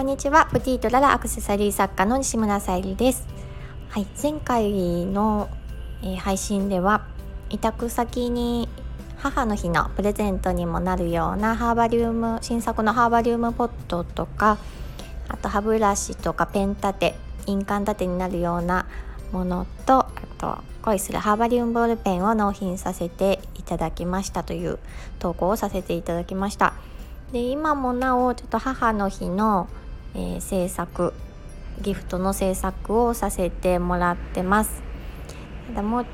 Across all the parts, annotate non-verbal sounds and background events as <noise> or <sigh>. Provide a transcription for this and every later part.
こんにちは。プティートララアクセサリー作家の西村さゆりです。はい前回の、えー、配信では委託先に母の日のプレゼントにもなるようなハーバリウム新作のハーバリウムポットとかあと歯ブラシとかペン立て印鑑立てになるようなものとあと恋するハーバリウムボールペンを納品させていただきましたという投稿をさせていただきました。で今もなおちょっと母の日の、えー、制作ギフトの制作をさせてもらってます。ただもう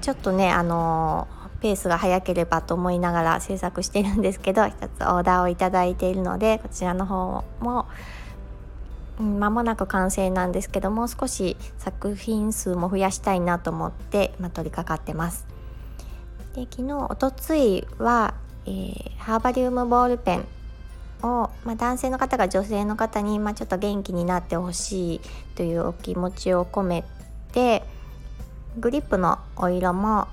ちょっとねあの、ペースが早ければと思いながら制作してるんですけど一つオーダーをいいているのでこちらの方も間もなく完成なんですけども少し作品数も増やしたいなと思って今取り掛かってます。で昨日おとついは、えー、ハーバリウムボールペンを、まあ、男性の方が女性の方に、まあ、ちょっと元気になってほしいというお気持ちを込めてグリップのお色も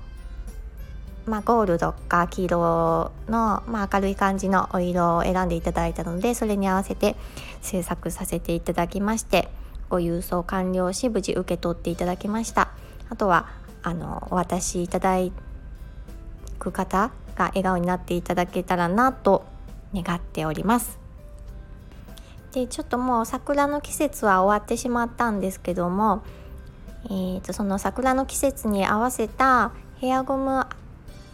まあ、ゴールドか黄色の、まあ、明るい感じのお色を選んでいただいたのでそれに合わせて制作させていただきましてご郵送完了し無事受け取っていただきました。あとはあのお渡しいただく方が笑顔になっていただけたらなと願っておりますでちょっともう桜の季節は終わってしまったんですけども、えーと、その桜の季節に合わせたヘアゴム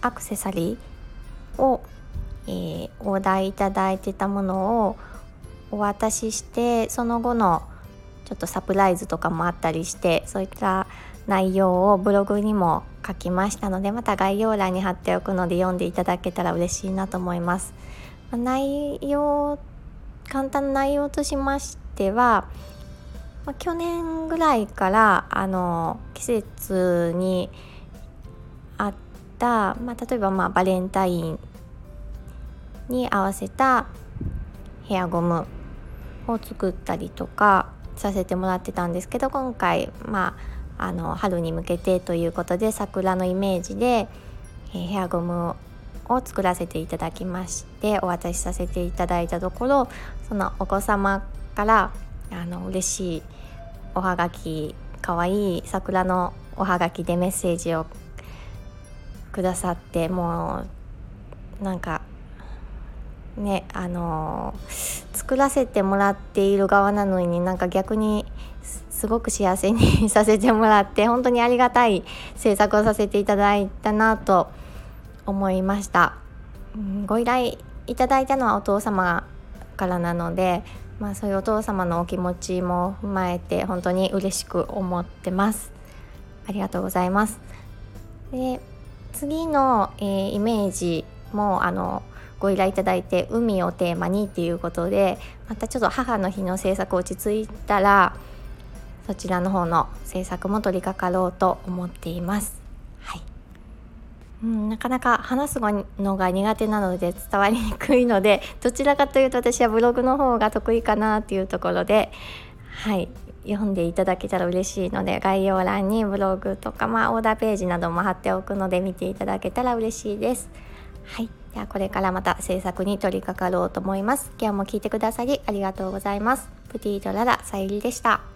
アクセサリーを、えー、お題いただいてたものをお渡ししてその後のちょっとサプライズとかもあったりしてそういった内容をブログにも書きましたのでまた概要欄に貼っておくので読んでいただけたら嬉しいなと思います。内容簡単な内容としましては、まあ、去年ぐらいからあの季節にあった、まあ、例えばまあバレンタインに合わせたヘアゴムを作ったりとかさせてもらってたんですけど今回、まあ、あの春に向けてということで桜のイメージで、ヘアゴムを作らせていただきましてお渡しさせていただいたところそのお子様からあの嬉しいおはがきかわいい桜のおはがきでメッセージをくださってもうなんかねあの作らせてもらっている側なのになんか逆にすごく幸せに <laughs> させてもらって本当にありがたい制作をさせていただいたなと思いま思いました、うん、ご依頼いただいたのはお父様からなので、まあ、そういうお父様のお気持ちも踏まえて本当に嬉しく思ってます。ありがとうございます。で次の、えー、イメージもあのご依頼いただいて海をテーマにっていうことでまたちょっと母の日の制作落ち着いたらそちらの方の制作も取り掛かろうと思っています。はい。うん、なかなか話すのが苦手なので伝わりにくいので <laughs> どちらかというと私はブログの方が得意かなっていうところではい読んでいただけたら嬉しいので概要欄にブログとか、まあ、オーダーページなども貼っておくので見ていただけたら嬉しいです。はい、ではこれからまた制作に取り掛かろうと思います。今日も聞いてくださりありがとうございます。プティーララさゆりでした。